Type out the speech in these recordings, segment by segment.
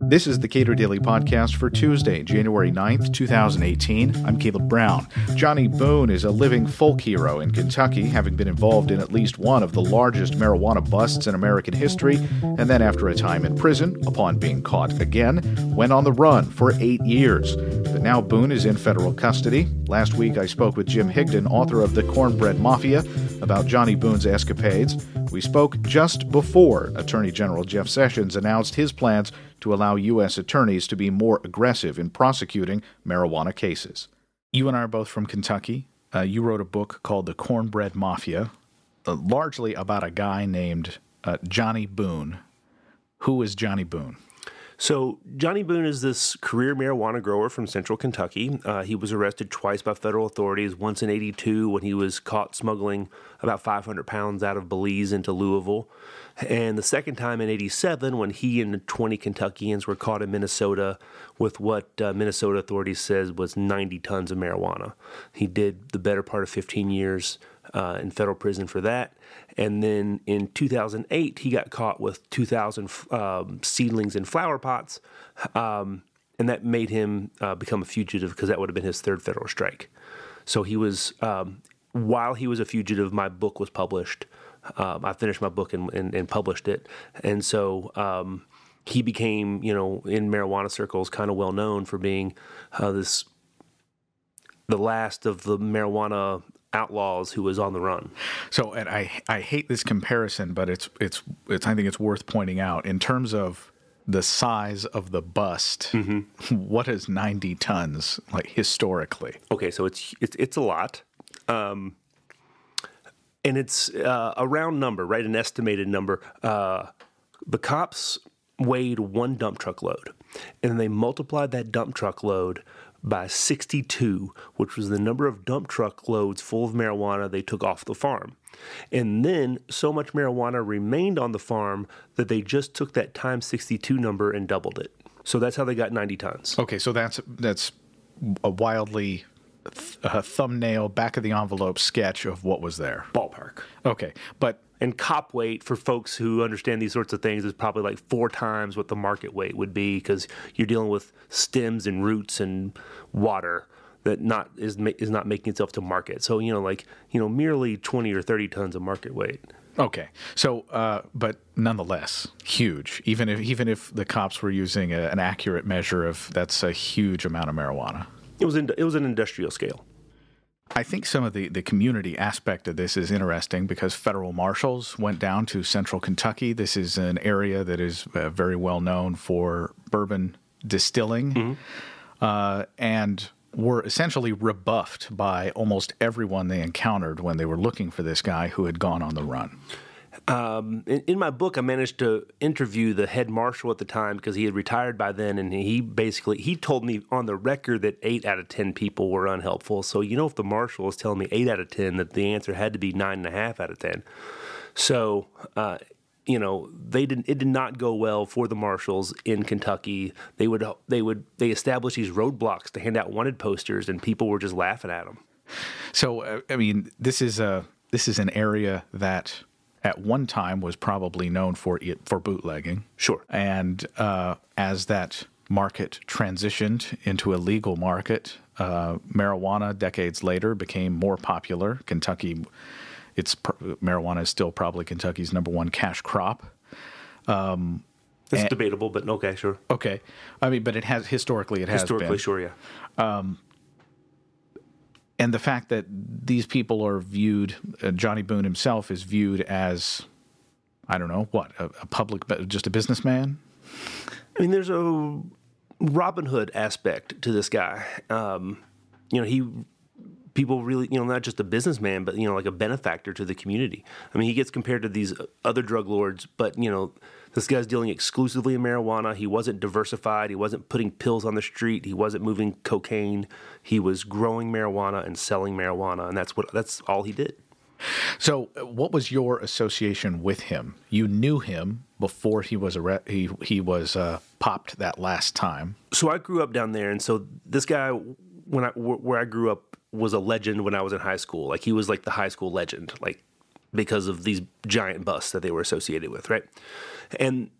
This is the Cato Daily Podcast for Tuesday, January 9th, 2018. I'm Caleb Brown. Johnny Boone is a living folk hero in Kentucky, having been involved in at least one of the largest marijuana busts in American history, and then after a time in prison, upon being caught again, went on the run for eight years. But now Boone is in federal custody. Last week I spoke with Jim Higdon, author of The Cornbread Mafia, about Johnny Boone's escapades. We spoke just before Attorney General Jeff Sessions announced his plans to allow U.S. attorneys to be more aggressive in prosecuting marijuana cases. You and I are both from Kentucky. Uh, you wrote a book called The Cornbread Mafia, uh, largely about a guy named uh, Johnny Boone. Who is Johnny Boone? So, Johnny Boone is this career marijuana grower from central Kentucky. Uh, he was arrested twice by federal authorities, once in 82 when he was caught smuggling about 500 pounds out of Belize into Louisville, and the second time in 87 when he and 20 Kentuckians were caught in Minnesota with what uh, Minnesota authorities said was 90 tons of marijuana. He did the better part of 15 years uh, in federal prison for that. And then in 2008, he got caught with 2,000 um, seedlings in flower pots. Um, and that made him uh, become a fugitive because that would have been his third federal strike. So he was, um, while he was a fugitive, my book was published. Um, I finished my book and, and, and published it. And so um, he became, you know, in marijuana circles, kind of well known for being uh, this the last of the marijuana outlaws who was on the run. So, and I I hate this comparison, but it's it's it's I think it's worth pointing out in terms of the size of the bust. Mm-hmm. What is ninety tons like historically? Okay, so it's it's it's a lot. Um, and it's uh, a round number, right? An estimated number. Uh, the cops weighed one dump truck load, and they multiplied that dump truck load by 62, which was the number of dump truck loads full of marijuana they took off the farm. And then so much marijuana remained on the farm that they just took that times 62 number and doubled it. So that's how they got 90 tons. Okay, so that's that's a wildly th- a thumbnail back of the envelope sketch of what was there. Ballpark. Okay, but and cop weight for folks who understand these sorts of things is probably like four times what the market weight would be because you're dealing with stems and roots and water that not is is not making itself to market. So you know, like you know, merely twenty or thirty tons of market weight. Okay, so uh, but nonetheless, huge. Even if even if the cops were using a, an accurate measure of that's a huge amount of marijuana. It was in, it was an industrial scale. I think some of the, the community aspect of this is interesting because federal marshals went down to central Kentucky. This is an area that is uh, very well known for bourbon distilling mm-hmm. uh, and were essentially rebuffed by almost everyone they encountered when they were looking for this guy who had gone on the run. Um, in, in, my book, I managed to interview the head marshal at the time because he had retired by then, and he basically he told me on the record that eight out of ten people were unhelpful. So you know, if the marshal is telling me eight out of ten, that the answer had to be nine and a half out of ten. So. Uh, you know they didn't it did not go well for the marshals in Kentucky. They would they would they established these roadblocks to hand out wanted posters, and people were just laughing at them. So uh, I mean, this is a this is an area that at one time was probably known for it, for bootlegging. Sure. And uh, as that market transitioned into a legal market, uh, marijuana decades later became more popular. Kentucky, it's marijuana is still probably Kentucky's number one cash crop. Um, it's and, debatable, but okay, sure. Okay, I mean, but it has historically it has historically, sure, yeah. Um, and the fact that these people are viewed, uh, Johnny Boone himself is viewed as, I don't know, what, a, a public, just a businessman? I mean, there's a Robin Hood aspect to this guy. Um, you know, he people really, you know, not just a businessman, but you know, like a benefactor to the community. I mean, he gets compared to these other drug lords, but you know, this guy's dealing exclusively in marijuana. He wasn't diversified. He wasn't putting pills on the street. He wasn't moving cocaine. He was growing marijuana and selling marijuana, and that's what that's all he did. So, what was your association with him? You knew him before he was he he was uh, popped that last time. So I grew up down there, and so this guy, when I where I grew up, was a legend when I was in high school. Like he was like the high school legend, like because of these giant busts that they were associated with, right? And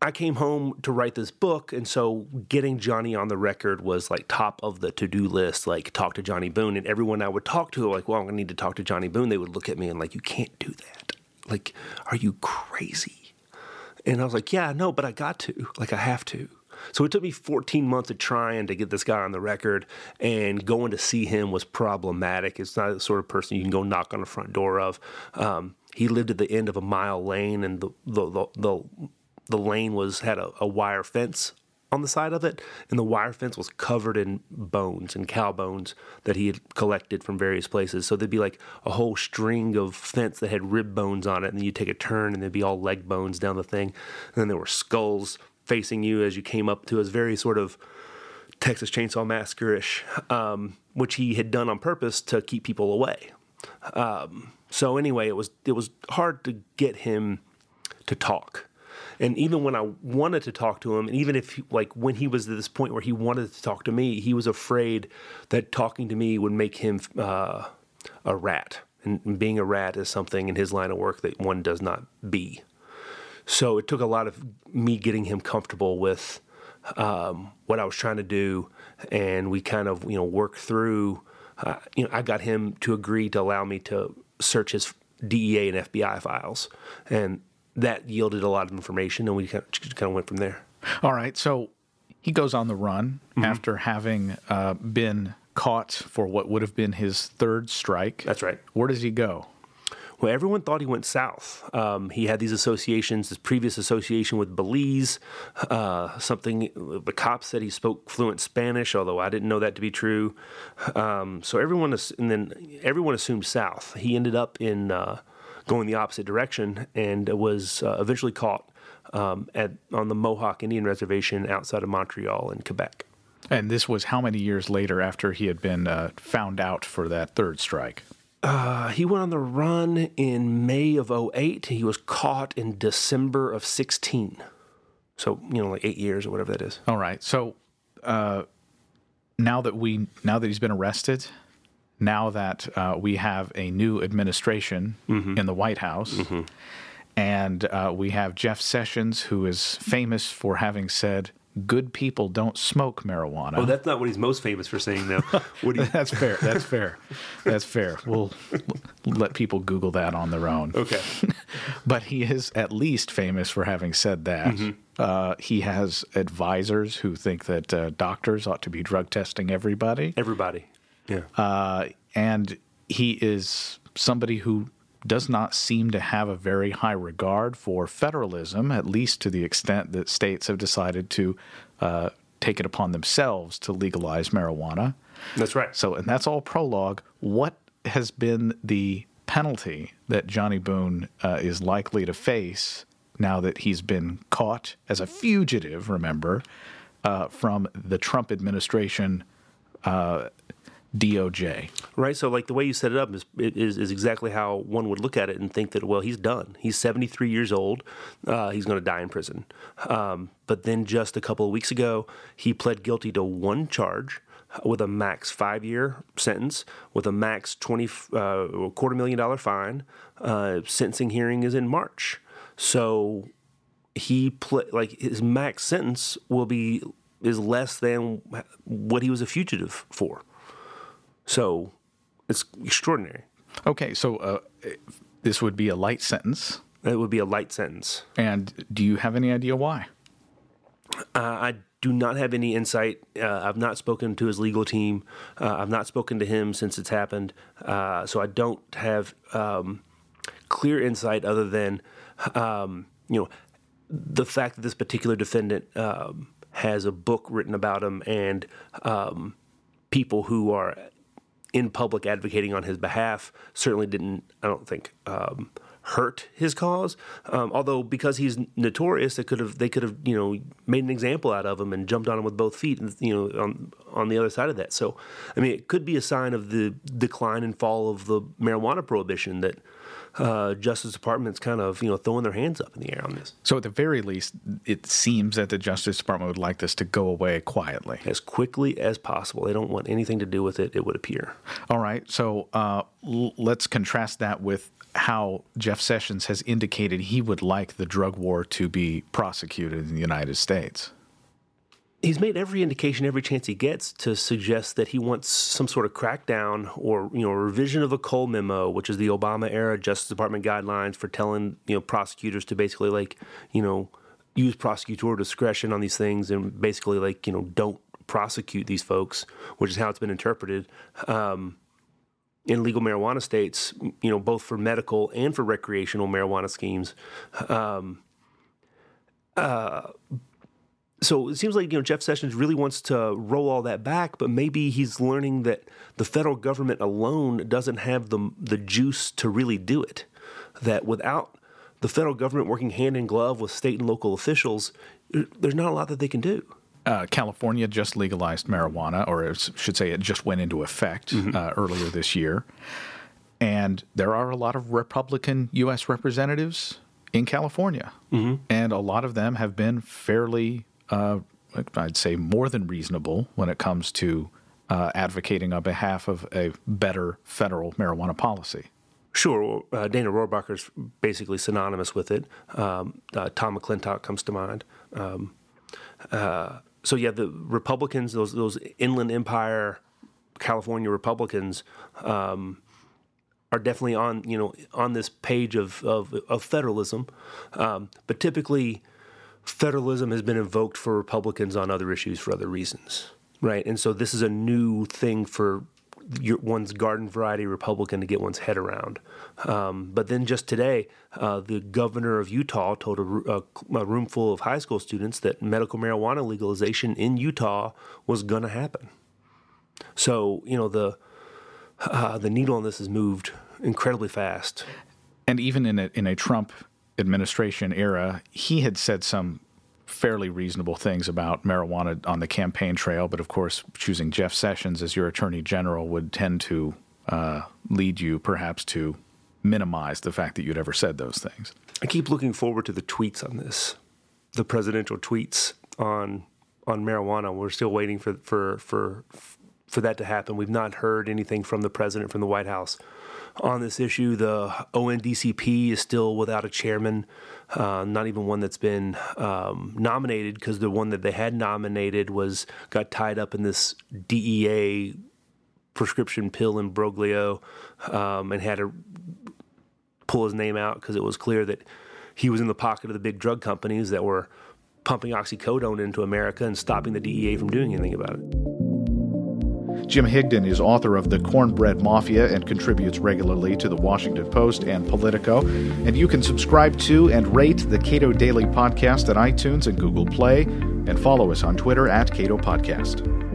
I came home to write this book, and so getting Johnny on the record was like top of the to do list. Like talk to Johnny Boone, and everyone I would talk to, like, well, I'm gonna need to talk to Johnny Boone. They would look at me and like, you can't do that. Like, are you crazy? And I was like, yeah, no, but I got to. Like, I have to. So it took me 14 months of trying to get this guy on the record, and going to see him was problematic. It's not the sort of person you can go knock on the front door of. Um, he lived at the end of a mile lane, and the the the, the the lane was had a, a, wire fence on the side of it, and the wire fence was covered in bones and cow bones that he had collected from various places. So there'd be like a whole string of fence that had rib bones on it, and then you take a turn, and there'd be all leg bones down the thing, and then there were skulls facing you as you came up to. Was very sort of Texas Chainsaw Massacre ish, um, which he had done on purpose to keep people away. Um, so anyway, it was it was hard to get him to talk and even when I wanted to talk to him, and even if like when he was at this point where he wanted to talk to me, he was afraid that talking to me would make him uh, a rat, and being a rat is something in his line of work that one does not be. So it took a lot of me getting him comfortable with um, what I was trying to do, and we kind of you know worked through. Uh, you know, I got him to agree to allow me to search his DEA and FBI files, and that yielded a lot of information, and we kind of, kind of went from there. All right, so he goes on the run mm-hmm. after having uh, been caught for what would have been his third strike. That's right. Where does he go? Well, everyone thought he went south. Um, he had these associations, his previous association with Belize, uh, something the cops said he spoke fluent Spanish, although I didn't know that to be true. Um, so everyone, and then everyone assumed south. He ended up in uh, going the opposite direction and was uh, eventually caught um, at on the Mohawk Indian Reservation outside of Montreal in Quebec. And this was how many years later after he had been uh, found out for that third strike? Uh, he went on the run in May of 08. He was caught in December of 16. So, you know, like eight years or whatever that is. All right. So, uh, now that we now that he's been arrested, now that uh, we have a new administration mm-hmm. in the White House, mm-hmm. and uh, we have Jeff Sessions, who is famous for having said, "Good people don't smoke marijuana." Oh, that's not what he's most famous for saying, though. that's fair. That's fair. That's fair. We'll let people Google that on their own. Okay. but he is at least famous for having said that. Mm-hmm. Uh, he has advisors who think that uh, doctors ought to be drug testing everybody. Everybody. Yeah. Uh, and he is somebody who does not seem to have a very high regard for federalism, at least to the extent that states have decided to uh, take it upon themselves to legalize marijuana. That's right. So, and that's all prologue. What has been the penalty that Johnny Boone uh, is likely to face now that he's been caught as a fugitive, remember, uh, from the Trump administration uh, DOJ. Right. So, like the way you set it up is, is, is exactly how one would look at it and think that well, he's done. He's 73 years old. Uh, he's going to die in prison. Um, but then just a couple of weeks ago, he pled guilty to one charge with a max five year sentence, with a max 20 uh, quarter million dollar fine. Uh, sentencing hearing is in March. So he play like his max sentence will be is less than what he was a fugitive for. So it's extraordinary. Okay, so uh, this would be a light sentence. It would be a light sentence. And do you have any idea why? Uh, I do not have any insight. Uh, I've not spoken to his legal team. Uh, I've not spoken to him since it's happened. Uh, so I don't have um, clear insight other than, um, you know, the fact that this particular defendant um, has a book written about him and um, people who are in public advocating on his behalf certainly didn't, I don't think, um, hurt his cause. Um, although because he's notorious, they could have they could have you know made an example out of him and jumped on him with both feet, and you know on on the other side of that. So I mean, it could be a sign of the decline and fall of the marijuana prohibition that uh, Justice Department's kind of you know throwing their hands up in the air on this. So at the very least, it seems that the Justice Department would like this to go away quietly, as quickly as possible. They don't want anything to do with it. It would appear. All right. So uh, l- let's contrast that with how Jeff Sessions has indicated he would like the drug war to be prosecuted in the United States. He's made every indication, every chance he gets, to suggest that he wants some sort of crackdown or you know revision of the Cole memo, which is the Obama era Justice Department guidelines for telling you know prosecutors to basically like you know use prosecutorial discretion on these things and basically like you know don't prosecute these folks, which is how it's been interpreted. Um, in legal marijuana states, you know, both for medical and for recreational marijuana schemes. Um, uh, so it seems like you know Jeff Sessions really wants to roll all that back, but maybe he's learning that the federal government alone doesn't have the the juice to really do it. That without the federal government working hand in glove with state and local officials, there's not a lot that they can do uh, California just legalized marijuana, or I should say, it just went into effect mm-hmm. uh, earlier this year. And there are a lot of Republican U.S. representatives in California, mm-hmm. and a lot of them have been fairly, uh, I'd say, more than reasonable when it comes to uh, advocating on behalf of a better federal marijuana policy. Sure, uh, Dana Rohrabacher is basically synonymous with it. Um, uh, Tom McClintock comes to mind. Um, uh, so yeah, the Republicans, those those Inland Empire, California Republicans, um, are definitely on you know on this page of of, of federalism, um, but typically federalism has been invoked for Republicans on other issues for other reasons, right? And so this is a new thing for your, one's garden variety Republican to get one's head around. Um, but then just today, uh, the governor of Utah told a, a, a, room full of high school students that medical marijuana legalization in Utah was going to happen. So you know the uh, the needle on this has moved incredibly fast. And even in a, in a Trump administration era, he had said some fairly reasonable things about marijuana on the campaign trail, but of course, choosing Jeff Sessions as your attorney general would tend to uh, lead you perhaps to minimize the fact that you'd ever said those things. I keep looking forward to the tweets on this, the presidential tweets on on marijuana. We're still waiting for for for for that to happen. We've not heard anything from the president from the White House on this issue. The ONDCP is still without a chairman, uh, not even one that's been um, nominated because the one that they had nominated was got tied up in this DEA prescription pill imbroglio um, and had to pull his name out because it was clear that he was in the pocket of the big drug companies that were pumping oxycodone into America and stopping the DEA from doing anything about it. Jim Higdon is author of The Cornbread Mafia and contributes regularly to The Washington Post and Politico. And you can subscribe to and rate the Cato Daily Podcast at iTunes and Google Play, and follow us on Twitter at Cato Podcast.